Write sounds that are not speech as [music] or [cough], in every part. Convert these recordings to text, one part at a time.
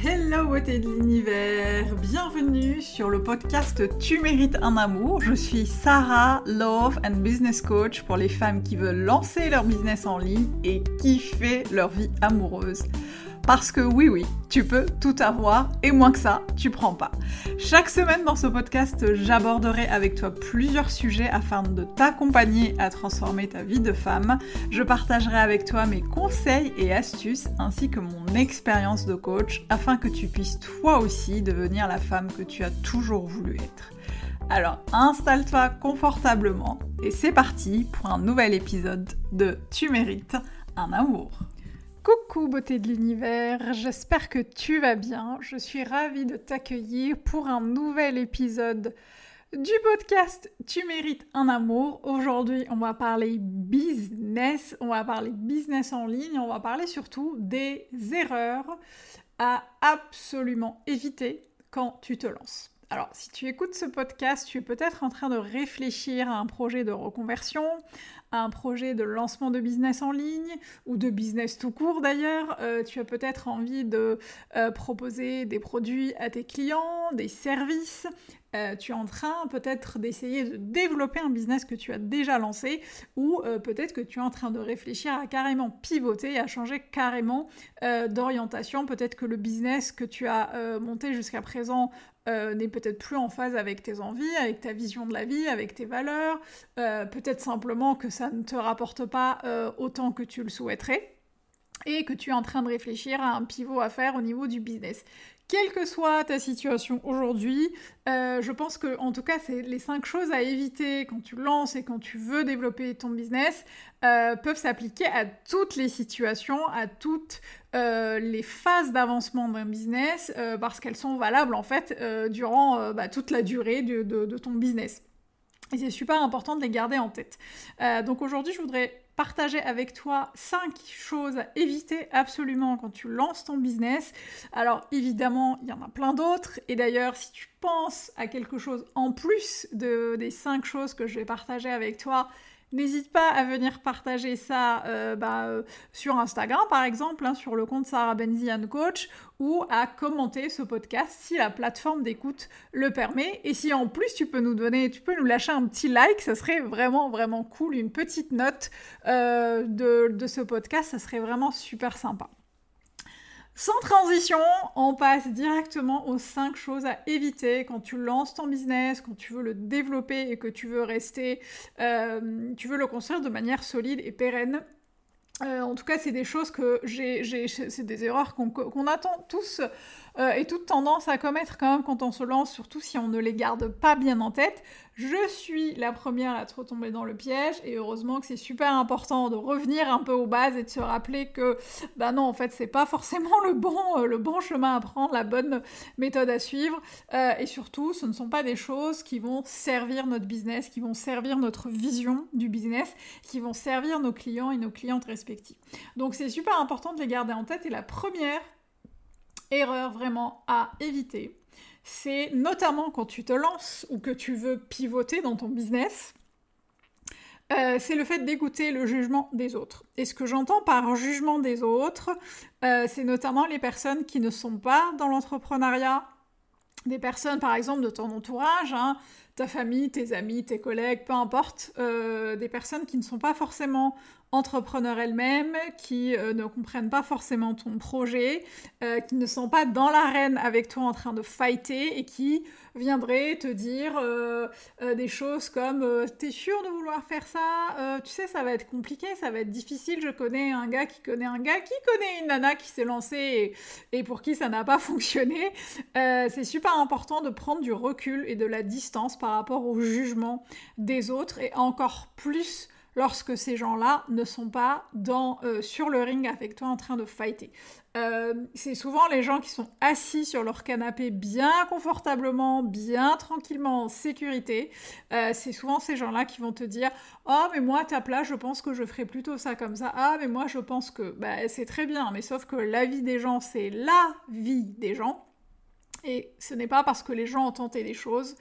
Hello beauté de l'univers, bienvenue sur le podcast Tu mérites un amour. Je suis Sarah, Love and Business Coach pour les femmes qui veulent lancer leur business en ligne et kiffer leur vie amoureuse. Parce que oui, oui, tu peux tout avoir et moins que ça, tu prends pas. Chaque semaine dans ce podcast, j'aborderai avec toi plusieurs sujets afin de t'accompagner à transformer ta vie de femme. Je partagerai avec toi mes conseils et astuces ainsi que mon expérience de coach afin que tu puisses toi aussi devenir la femme que tu as toujours voulu être. Alors installe-toi confortablement et c'est parti pour un nouvel épisode de Tu mérites un amour. Coucou beauté de l'univers, j'espère que tu vas bien. Je suis ravie de t'accueillir pour un nouvel épisode du podcast Tu mérites un amour. Aujourd'hui, on va parler business, on va parler business en ligne, on va parler surtout des erreurs à absolument éviter quand tu te lances. Alors, si tu écoutes ce podcast, tu es peut-être en train de réfléchir à un projet de reconversion, un projet de lancement de business en ligne ou de business tout court d'ailleurs, euh, tu as peut-être envie de euh, proposer des produits à tes clients, des services. Euh, tu es en train peut-être d'essayer de développer un business que tu as déjà lancé ou peut-être que tu es en train de réfléchir à carrément pivoter, à changer carrément d'orientation. Peut-être que le business que tu as monté jusqu'à présent euh, n'est peut-être plus en phase avec tes envies, avec ta vision de la vie, avec tes valeurs, euh, peut-être simplement que ça ne te rapporte pas euh, autant que tu le souhaiterais et que tu es en train de réfléchir à un pivot à faire au niveau du business. Quelle que soit ta situation aujourd'hui, je pense que en tout cas c'est les cinq choses à éviter quand tu lances et quand tu veux développer ton business peuvent s'appliquer à toutes les situations, à toutes euh, les phases d'avancement d'un business euh, parce qu'elles sont valables en fait euh, durant bah, toute la durée de, ton business. Et c'est super important de les garder en tête. donc aujourd'hui, je voudrais partager avec toi 5 choses à éviter absolument quand tu lances ton business. Alors évidemment, il y en a plein d'autres. Et d'ailleurs, si tu penses à quelque chose en plus de, des 5 choses que je vais partager avec toi, N'hésite pas à venir partager ça euh, bah, euh, sur Instagram, par exemple, hein, sur le compte Sarah Benzian Coach, ou à commenter ce podcast si la plateforme d'écoute le permet. Et si en plus tu peux nous donner, tu peux nous lâcher un petit like, ça serait vraiment, vraiment cool. Une petite note euh, de, de ce podcast, ça serait vraiment super sympa. Sans transition, on passe directement aux 5 choses à éviter quand tu lances ton business, quand tu veux le développer et que tu veux rester, euh, tu veux le construire de manière solide et pérenne. Euh, en tout cas, c'est des choses que j'ai, c'est des erreurs qu'on, attend tous euh, et toute tendance à commettre quand même quand on se lance, surtout si on ne les garde pas bien en tête. Je suis la première à trop tomber dans le piège et heureusement que c'est super important de revenir un peu aux bases et de se rappeler que bah non en fait c'est pas forcément le bon, euh, le bon chemin à prendre, la bonne méthode à suivre et surtout ce ne sont pas des choses qui vont servir notre business, qui vont servir notre vision du business, qui vont servir nos clients et nos clientes respectives donc c'est super important de les garder en tête et la première erreur vraiment à éviter, c'est notamment quand tu te lances ou que tu veux pivoter dans ton business, euh, c'est le fait d'écouter le jugement des autres. Et ce que j'entends par jugement des autres, euh, c'est notamment les personnes qui ne sont pas dans l'entrepreneuriat, des personnes par exemple de ton entourage, hein, ta famille, tes amis, tes collègues, peu importe, euh, des personnes qui ne sont pas forcément entrepreneurs elles-mêmes, qui euh, ne comprennent pas forcément ton projet, euh, qui ne sont pas dans l'arène avec toi en train de fighter et qui viendraient te dire euh, des choses comme t'es sûr de vouloir faire ça Tu sais, ça va être compliqué, ça va être difficile. Je connais un gars qui connaît un gars qui connaît une nana qui s'est lancée et, et, pour qui ça n'a pas [laughs] fonctionné. C'est super important de prendre du recul et de la distance par rapport au jugement des autres et encore plus lorsque ces gens-là ne sont pas dans, euh, sur le ring avec toi en train de fighter. Euh, c'est souvent les gens qui sont assis sur leur canapé bien confortablement, bien tranquillement, en sécurité. Euh, c'est souvent ces gens-là qui vont te dire Oh, mais moi, à ta place, je pense que je ferais plutôt ça comme ça. Ah, mais moi, je pense que bah, c'est très bien. Mais sauf que la vie des gens, c'est la vie des gens. Et ce n'est pas parce que les gens ont tenté des choses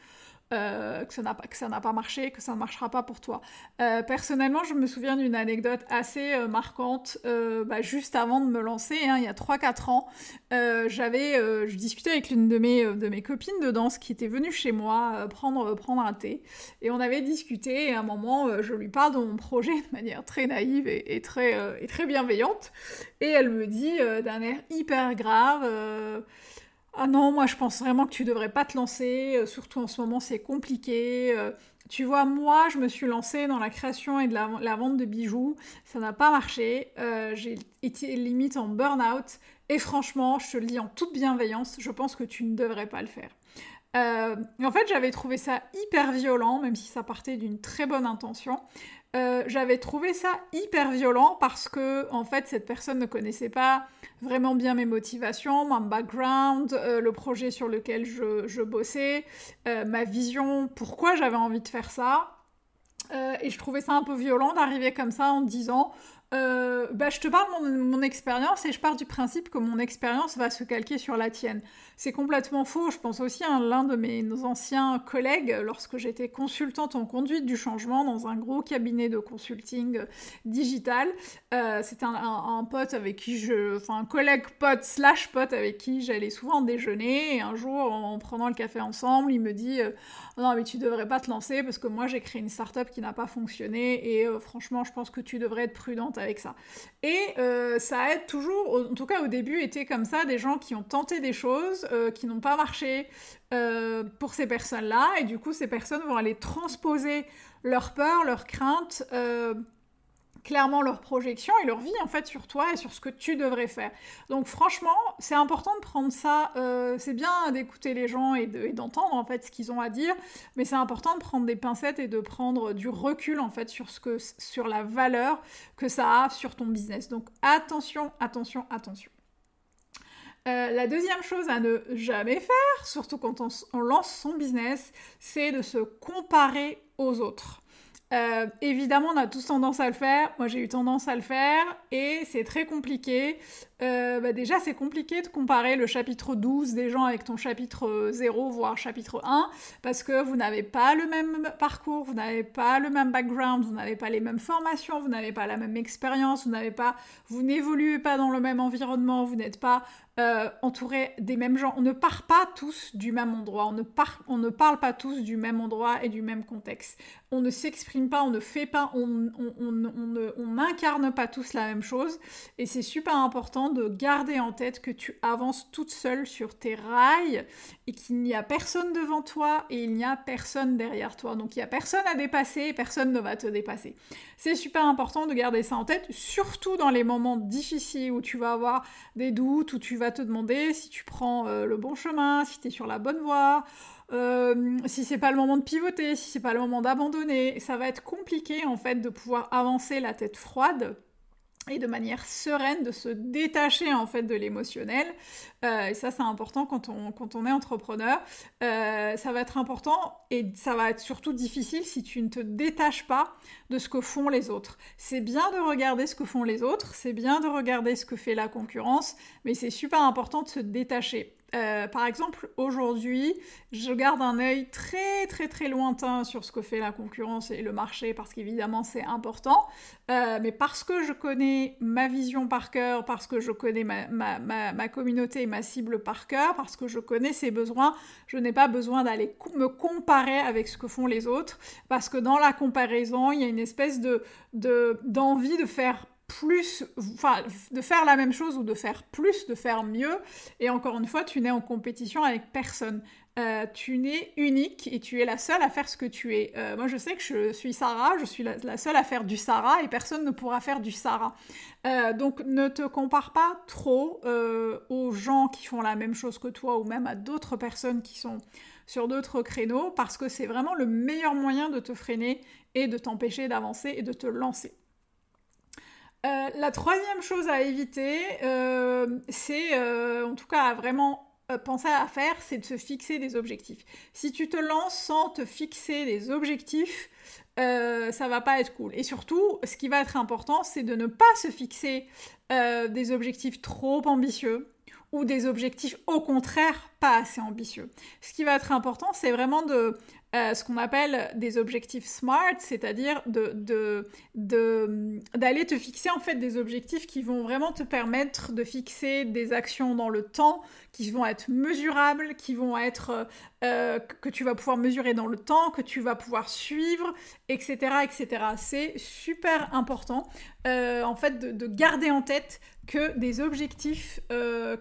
euh, que ça n'a pas, pas marché, que ça ne marchera pas pour toi. Euh, personnellement, je me souviens d'une anecdote assez euh, marquante, bah, juste avant de me lancer, hein, il y a 3-4 ans, j'avais, je discutais avec l'une de mes, de mes copines de danse qui était venue chez moi prendre, prendre un thé, et on avait discuté, et à un moment, je lui parle de mon projet de manière très naïve et très, et très bienveillante, et elle me dit d'un air hyper grave ah non, moi je pense vraiment que tu devrais pas te lancer, euh, surtout en ce moment c'est compliqué. Euh. tu vois, moi je me suis lancée dans la création et la, vente de bijoux, ça n'a pas marché, euh, j'ai été limite en burn-out et franchement, je te le dis en toute bienveillance, je pense que tu ne devrais pas le faire. en fait, j'avais trouvé ça hyper violent, même si ça partait d'une très bonne intention. Euh, j'avais trouvé ça hyper violent parce que en fait cette personne ne connaissait pas vraiment bien mes motivations, mon background, euh, le projet sur lequel je, bossais, euh, ma vision, pourquoi j'avais envie de faire ça. et je trouvais ça un peu violent d'arriver comme ça en disant euh, bah, je te parle de mon, expérience et je pars du principe que mon expérience va se calquer sur la tienne. C'est complètement faux. Je pense aussi à l'un de mes anciens collègues lorsque j'étais consultante en conduite du changement dans un gros cabinet de consulting digital. Euh, C'était un, pote avec qui je, enfin collègue pote slash pote avec qui j'allais souvent déjeuner. Et un jour, en prenant le café ensemble, il me dit euh, non mais tu devrais pas te lancer parce que moi j'ai créé une startup qui n'a pas fonctionné et euh, franchement je pense que tu devrais être prudente avec ça. Et euh, ça aide toujours, en tout cas au début, était comme ça, des gens qui ont tenté des choses, euh, qui n'ont pas marché euh, pour ces personnes-là, et du coup, ces personnes vont aller transposer leurs peurs, leurs craintes clairement leur projection et leur vie en fait sur toi et sur ce que tu devrais faire. Donc franchement, c'est important de prendre ça, euh, c'est bien d'écouter les gens et d'entendre en fait ce qu'ils ont à dire, mais c'est important de prendre des pincettes et de prendre du recul en fait sur, ce que, sur la valeur que ça a sur ton business. Donc attention, attention, attention. Euh, la deuxième chose à ne jamais faire, surtout quand on lance son business, c'est de se comparer aux autres. Euh, évidemment, on a tous tendance à le faire. Moi, j'ai eu tendance à le faire et c'est très compliqué. Euh, bah, déjà, c'est compliqué de comparer le chapitre 12 des gens avec ton chapitre 0, voire chapitre 1, parce que vous n'avez pas le même parcours, vous n'avez pas le même background, vous n'avez pas les mêmes formations, vous n'avez pas la même expérience, vous n'avez pas, vous n'évoluez pas dans le même environnement, vous n'êtes pas euh, entouré des mêmes gens. On ne part pas tous du même endroit, on ne, parle pas tous du même endroit et du même contexte. On ne s'exprime pas, on ne fait pas, on, on n'incarne pas tous la même chose. Et c'est super important de garder en tête que tu avances toute seule sur tes rails et qu'il n'y a personne devant toi et il n'y a personne derrière toi. Donc il n'y a personne à dépasser et personne ne va te dépasser. C'est super important de garder ça en tête, surtout dans les moments difficiles où tu vas avoir des doutes, où tu vas te demander si tu prends euh, le bon chemin, si tu es sur la bonne voie. Euh, si c'est pas le moment de pivoter, si c'est pas le moment d'abandonner, ça va être compliqué en fait de pouvoir avancer la tête froide et de manière sereine de se détacher en fait de l'émotionnel. Euh, et ça c'est important quand on, quand on est entrepreneur. ça va être important et ça va être surtout difficile si tu ne te détaches pas de ce que font les autres. C'est bien de regarder ce que font les autres, c'est bien de regarder ce que fait la concurrence, mais c'est super important de se détacher. Euh, par exemple, aujourd'hui, je garde un œil très très très lointain sur ce que fait la concurrence et le marché parce qu'évidemment c'est important, euh, mais parce que je connais ma vision par cœur, parce que je connais ma, ma, ma, communauté et ma cible par cœur, parce que je connais ses besoins, je n'ai pas besoin d'aller me comparer avec ce que font les autres. Parce que dans la comparaison, il y a une espèce de d'envie de faire plus, enfin, de faire la même chose ou de faire plus, de faire mieux. Et encore une fois, tu n'es en compétition avec personne. Euh, tu n'es unique et tu es la seule à faire ce que tu es. Euh, moi, je sais que je suis Sarah, je suis la, seule à faire du Sarah et personne ne pourra faire du Sarah. Euh, donc, ne te compare pas trop aux gens qui font la même chose que toi ou même à d'autres personnes qui sont sur d'autres créneaux parce que c'est vraiment le meilleur moyen de te freiner et de t'empêcher d'avancer et de te lancer. Euh, la troisième chose à éviter, euh, c'est, euh, en tout cas à vraiment penser à faire, c'est de se fixer des objectifs. Si tu te lances sans te fixer des objectifs, ça va pas être cool. Et surtout, ce qui va être important, c'est de ne pas se fixer des objectifs trop ambitieux ou des objectifs au contraire pas assez ambitieux. Ce qui va être important, c'est vraiment de euh, ce qu'on appelle des objectifs SMART, c'est-à-dire de, d'aller te fixer en fait des objectifs qui vont vraiment te permettre de fixer des actions dans le temps, qui vont être mesurables, qui vont être euh, que tu vas pouvoir mesurer dans le temps, que tu vas pouvoir suivre, etc., etc. C'est super important euh, en fait de, garder en tête que des objectifs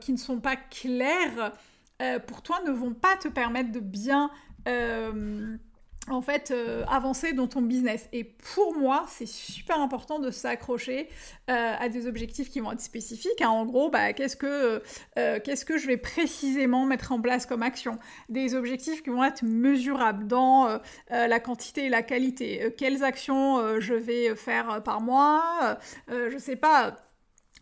qui ne sont pas clairs pour toi ne vont pas te permettre de bien euh, en fait euh, avancer dans ton business. Et pour moi, c'est super important de s'accrocher euh, à des objectifs qui vont être spécifiques. Hein. En gros, bah, qu'est-ce que qu'est-ce que je vais précisément mettre en place comme action? Des objectifs qui vont être mesurables dans la quantité et la qualité. quelles actions je vais faire par mois? Je sais pas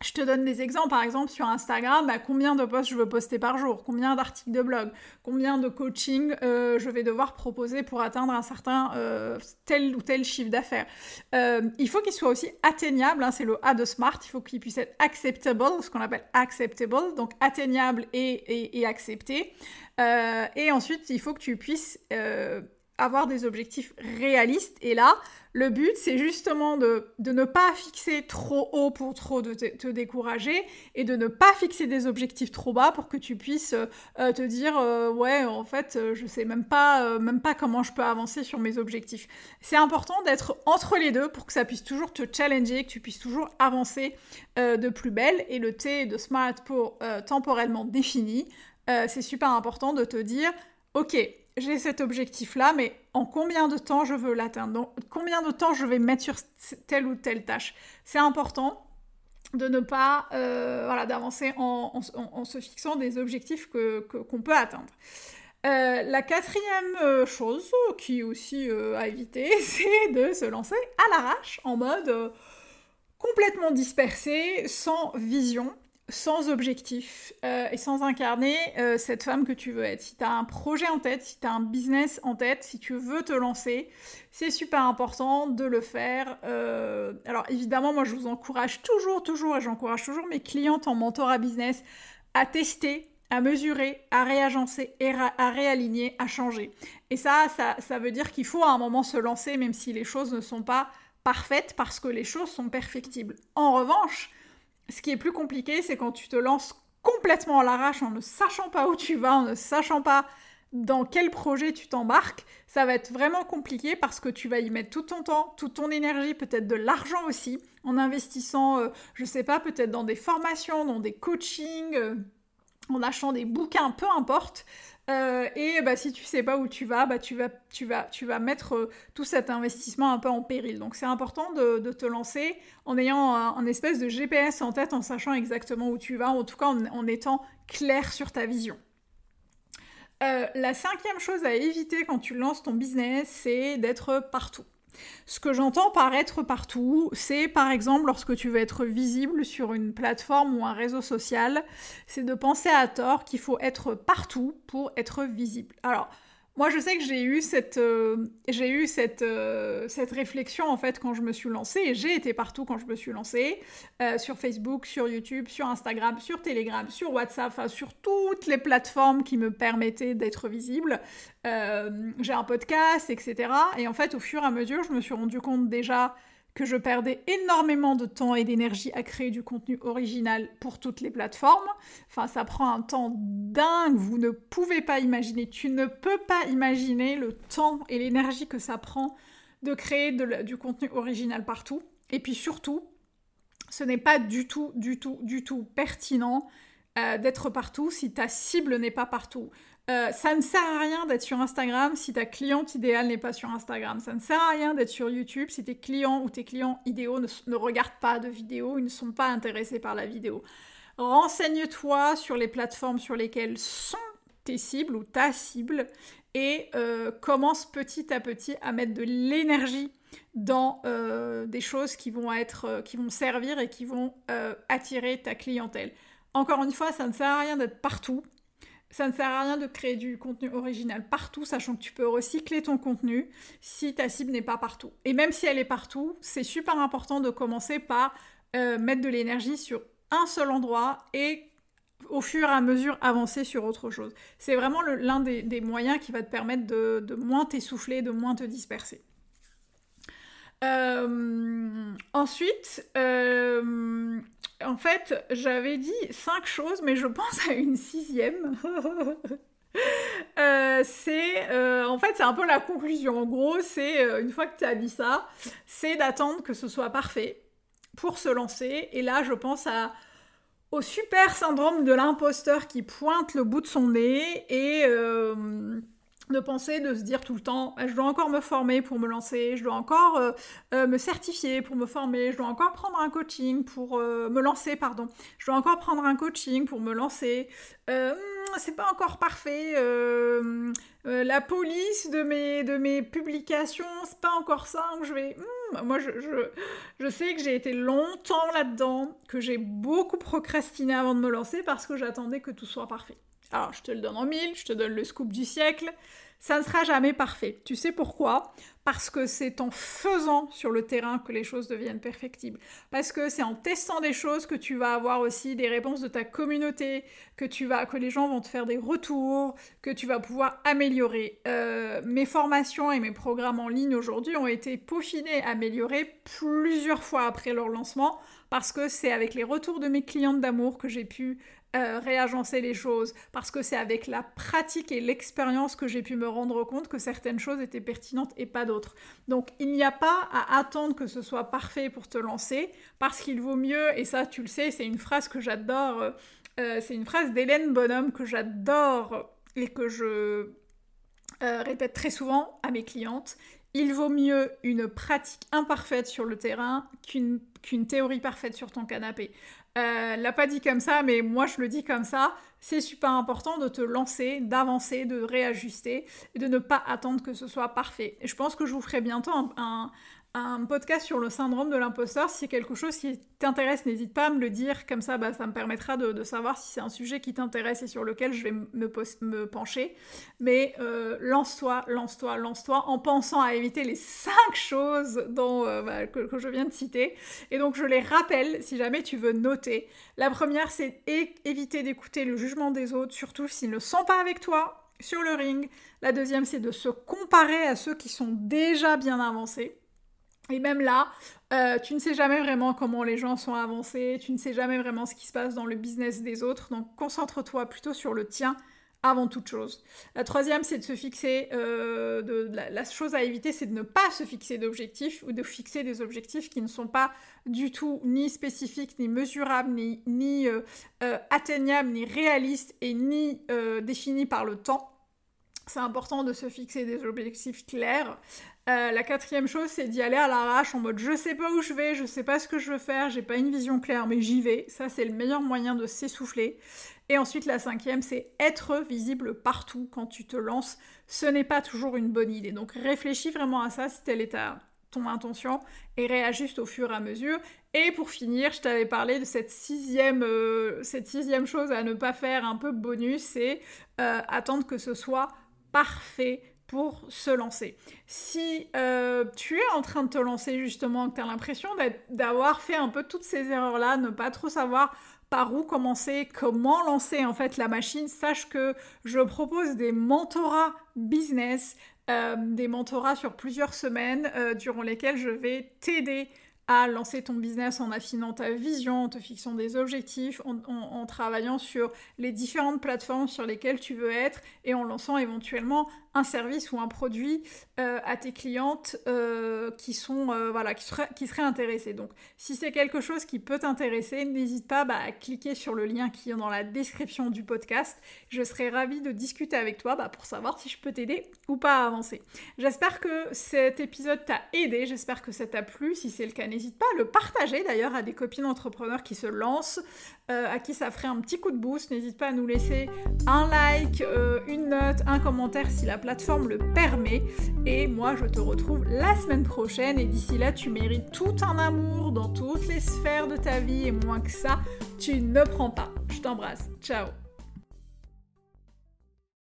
je te donne des exemples, par exemple sur Instagram, bah, combien de posts je veux poster par jour, combien d'articles de blog, combien de coaching euh, je vais devoir proposer pour atteindre un certain euh, tel ou tel chiffre d'affaires? Euh, il faut qu'il soit aussi atteignable, hein, c'est le A de Smart, il faut qu'il puisse être acceptable, ce qu'on appelle acceptable, donc atteignable et, et accepté. et ensuite, il faut que tu puisses avoir des objectifs réalistes. Et là, le but, c'est justement de, ne pas fixer trop haut pour trop de te, décourager et de ne pas fixer des objectifs trop bas pour que tu puisses euh, te dire euh, ouais, en fait, euh, je sais même pas, même pas comment je peux avancer sur mes objectifs. C'est important d'être entre les deux pour que ça puisse toujours te challenger, que tu puisses toujours avancer de plus belle. Et le T de SMART pour temporellement défini, c'est super important de te dire ok, j'ai cet objectif-là, mais en combien de temps je veux l'atteindre? Combien de temps je vais mettre sur telle ou telle tâche? C'est important de ne pas, euh, voilà, d'avancer en, se fixant des objectifs qu'on que, peut atteindre. Euh, la quatrième euh, chose qui est aussi à éviter, [laughs] c'est de se lancer à l'arrache, en mode complètement dispersé, sans vision sans objectif euh, et sans incarner euh, cette femme que tu veux être. Si tu as un projet en tête, si tu as un business en tête, si tu veux te lancer, c'est super important de le faire. Euh, alors évidemment, moi je vous encourage toujours, toujours, et j'encourage toujours mes clientes en mentorat business à tester, à mesurer, à réagencer et à réaligner, à changer. Et ça, ça, ça veut dire qu'il faut à un moment se lancer même si les choses ne sont pas parfaites parce que les choses sont perfectibles. En revanche, ce qui est plus compliqué, c'est quand tu te lances complètement à l'arrache en ne sachant pas où tu vas, en ne sachant pas dans quel projet tu t'embarques, ça va être vraiment compliqué parce que tu vas y mettre tout ton temps, toute ton énergie, peut-être de l'argent aussi, en investissant, je euh, je sais pas, peut-être dans des formations, dans des coachings, euh, en achetant des bouquins, peu importe. Euh, et bah, si tu sais pas où tu vas, bah, tu, vas, tu, vas, tu vas mettre euh, tout cet investissement un peu en péril. Donc c'est important de, te lancer en ayant un, espèce de GPS en tête, en sachant exactement où tu vas, en tout cas en, étant clair sur ta vision. Euh, la cinquième chose à éviter quand tu lances ton business, c'est d'être partout. Ce que j'entends par être partout, c'est par exemple lorsque tu veux être visible sur une plateforme ou un réseau social, c'est de penser à tort qu'il faut être partout pour être visible. Alors, moi, je sais que j'ai eu cette, euh, j'ai eu cette, euh, cette réflexion en fait quand je me suis lancée et j'ai été partout quand je me suis lancée euh, sur Facebook, sur YouTube, sur Instagram, sur Telegram, sur WhatsApp, enfin, sur toutes les plateformes qui me permettaient d'être visible. j'ai un podcast, etc. Et en fait, au fur et à mesure, je me suis rendu compte déjà que je perdais énormément de temps et d'énergie à créer du contenu original pour toutes les plateformes. Enfin, ça prend un temps dingue, vous ne pouvez pas imaginer, tu ne peux pas imaginer le temps et l'énergie que ça prend de créer du contenu original partout. Et puis surtout, ce n'est pas du tout, du tout, du tout pertinent euh, d'être partout si ta cible n'est pas partout. Euh, ça ne sert à rien d'être sur Instagram si ta cliente idéale n'est pas sur Instagram. Ça ne sert à rien d'être sur YouTube si tes clients ou tes clients idéaux ne, regardent pas de vidéos, ils ne sont pas intéressés par la vidéo. Renseigne-toi sur les plateformes sur lesquelles sont tes cibles ou ta cible et euh, commence petit à petit à mettre de l'énergie dans euh, des choses qui vont être, qui vont servir et qui vont attirer ta clientèle. Encore une fois, ça ne sert à rien d'être partout. Ça ne sert à rien de créer du contenu original partout, sachant que tu peux recycler ton contenu si ta cible n'est pas partout. Et même si elle est partout, c'est super important de commencer par euh, mettre de l'énergie sur un seul endroit et au fur et à mesure avancer sur autre chose. C'est vraiment l'un des, moyens qui va te permettre de, moins t'essouffler, de moins te disperser. Euh, ensuite, euh, en fait, j'avais dit cinq choses, mais je pense à une sixième. [laughs] Euh, c'est en fait c'est un peu la conclusion. En gros, c'est une fois que tu as dit ça, c'est d'attendre que ce soit parfait pour se lancer. Et là, je pense au super syndrome de l'imposteur qui pointe le bout de son nez et euh, de penser, de se dire tout le temps, bah, je dois encore me former pour me lancer, je dois encore euh, euh, me certifier pour me former, je dois encore prendre un coaching pour me lancer, pardon, je dois encore prendre un coaching pour me lancer, hmm, c'est pas encore parfait, la police de mes, publications, c'est pas encore ça, je vais... Hmm, moi, je, je, sais que j'ai été longtemps là-dedans, que j'ai beaucoup procrastiné avant de me lancer parce que j'attendais que tout soit parfait. Alors, je te le donne en mille, je te donne le scoop du siècle ça ne sera jamais parfait. Tu sais pourquoi? Parce que c'est en faisant sur le terrain que les choses deviennent perfectibles. Parce que c'est en testant des choses que tu vas avoir aussi des réponses de ta communauté, que tu vas, que les gens vont te faire des retours, que tu vas pouvoir améliorer. Euh, mes formations et mes programmes en ligne aujourd'hui ont été peaufinés, améliorés plusieurs fois après leur lancement, parce que c'est avec les retours de mes clientes d'amour que j'ai pu euh, réagencer les choses, parce que c'est avec la pratique et l'expérience que j'ai pu me rendre compte que certaines choses étaient pertinentes et pas d'autres. Donc il n'y a pas à attendre que ce soit parfait pour te lancer, parce qu'il vaut mieux, et ça tu le sais, c'est une phrase que j'adore, euh, euh, c'est une phrase d'Hélène Bonhomme que j'adore et que je répète très souvent à mes clientes. Il vaut mieux une pratique imparfaite sur le terrain qu'une théorie parfaite sur ton canapé. Euh, l'a pas dit comme ça, mais moi je le dis comme ça. C'est super important de te lancer, d'avancer, de réajuster et de ne pas attendre que ce soit parfait. Et je pense que je vous ferai bientôt un, un podcast sur le syndrome de l'imposteur. Si c'est quelque chose qui t'intéresse, n'hésite pas à me le dire. Comme ça, bah, ça me permettra de, savoir si c'est un sujet qui t'intéresse et sur lequel je vais me, me pencher. Mais euh, lance-toi, lance-toi, lance-toi en pensant à éviter les cinq choses dont, euh, bah, que, je viens de citer. Et donc, je les rappelle si jamais tu veux noter. La première, c'est éviter d'écouter le jugement des autres, surtout s'ils ne sont pas avec toi sur le ring. La deuxième, c'est de se comparer à ceux qui sont déjà bien avancés. Et même là, euh, tu ne sais jamais vraiment comment les gens sont avancés, tu ne sais jamais vraiment ce qui se passe dans le business des autres, donc concentre-toi plutôt sur le tien avant toute chose. La troisième, c'est de se fixer, euh, la, chose à éviter, c'est de ne pas se fixer d'objectifs ou de fixer des objectifs qui ne sont pas du tout ni spécifiques, ni mesurables, ni, ni euh, atteignables, ni réalistes et ni définis par le temps. C'est important de se fixer des objectifs clairs. Euh, la quatrième chose, c'est d'y aller à l'arrache en mode je sais pas où je vais, je sais pas ce que je veux faire, j'ai pas une vision claire, mais j'y vais. Ça, c'est le meilleur moyen de s'essouffler. Et ensuite, la cinquième, c'est être visible partout quand tu te lances. Ce n'est pas toujours une bonne idée. Donc réfléchis vraiment à ça si telle est ton intention et réajuste au fur et à mesure. Et pour finir, je t'avais parlé de cette sixième, euh, chose à ne pas faire un peu bonus, c'est euh, attendre que ce soit parfait pour se lancer. Si euh, tu es en train de te lancer justement, que tu as l'impression d'avoir fait un peu toutes ces erreurs-là, ne pas trop savoir par où commencer, comment lancer en fait la machine, sache que je propose des mentorats business, euh, des mentorats sur plusieurs semaines euh, durant lesquels je vais t'aider à lancer ton business en affinant ta vision, en te fixant des objectifs, en, travaillant sur les différentes plateformes sur lesquelles tu veux être et en lançant éventuellement un service ou un produit euh, à tes clientes euh, qui sont euh, voilà qui seraient, intéressées. Donc si c'est quelque chose qui peut t'intéresser, n'hésite pas bah, à cliquer sur le lien qui est dans la description du podcast. Je serai ravie de discuter avec toi bah, pour savoir si je peux t'aider ou pas à avancer. J'espère que cet épisode t'a aidé, j'espère que ça t'a plu. Si c'est le cas, n'hésite pas à le partager d'ailleurs à des copines entrepreneurs qui se lancent, à qui ça ferait un petit coup de boost. N'hésite pas à nous laisser un like, une note, un commentaire si la plateforme le permet. Et moi, je te retrouve la semaine prochaine. Et d'ici là, tu mérites tout un amour dans toutes les sphères de ta vie. Et moins que ça, tu ne prends pas. Je t'embrasse. Ciao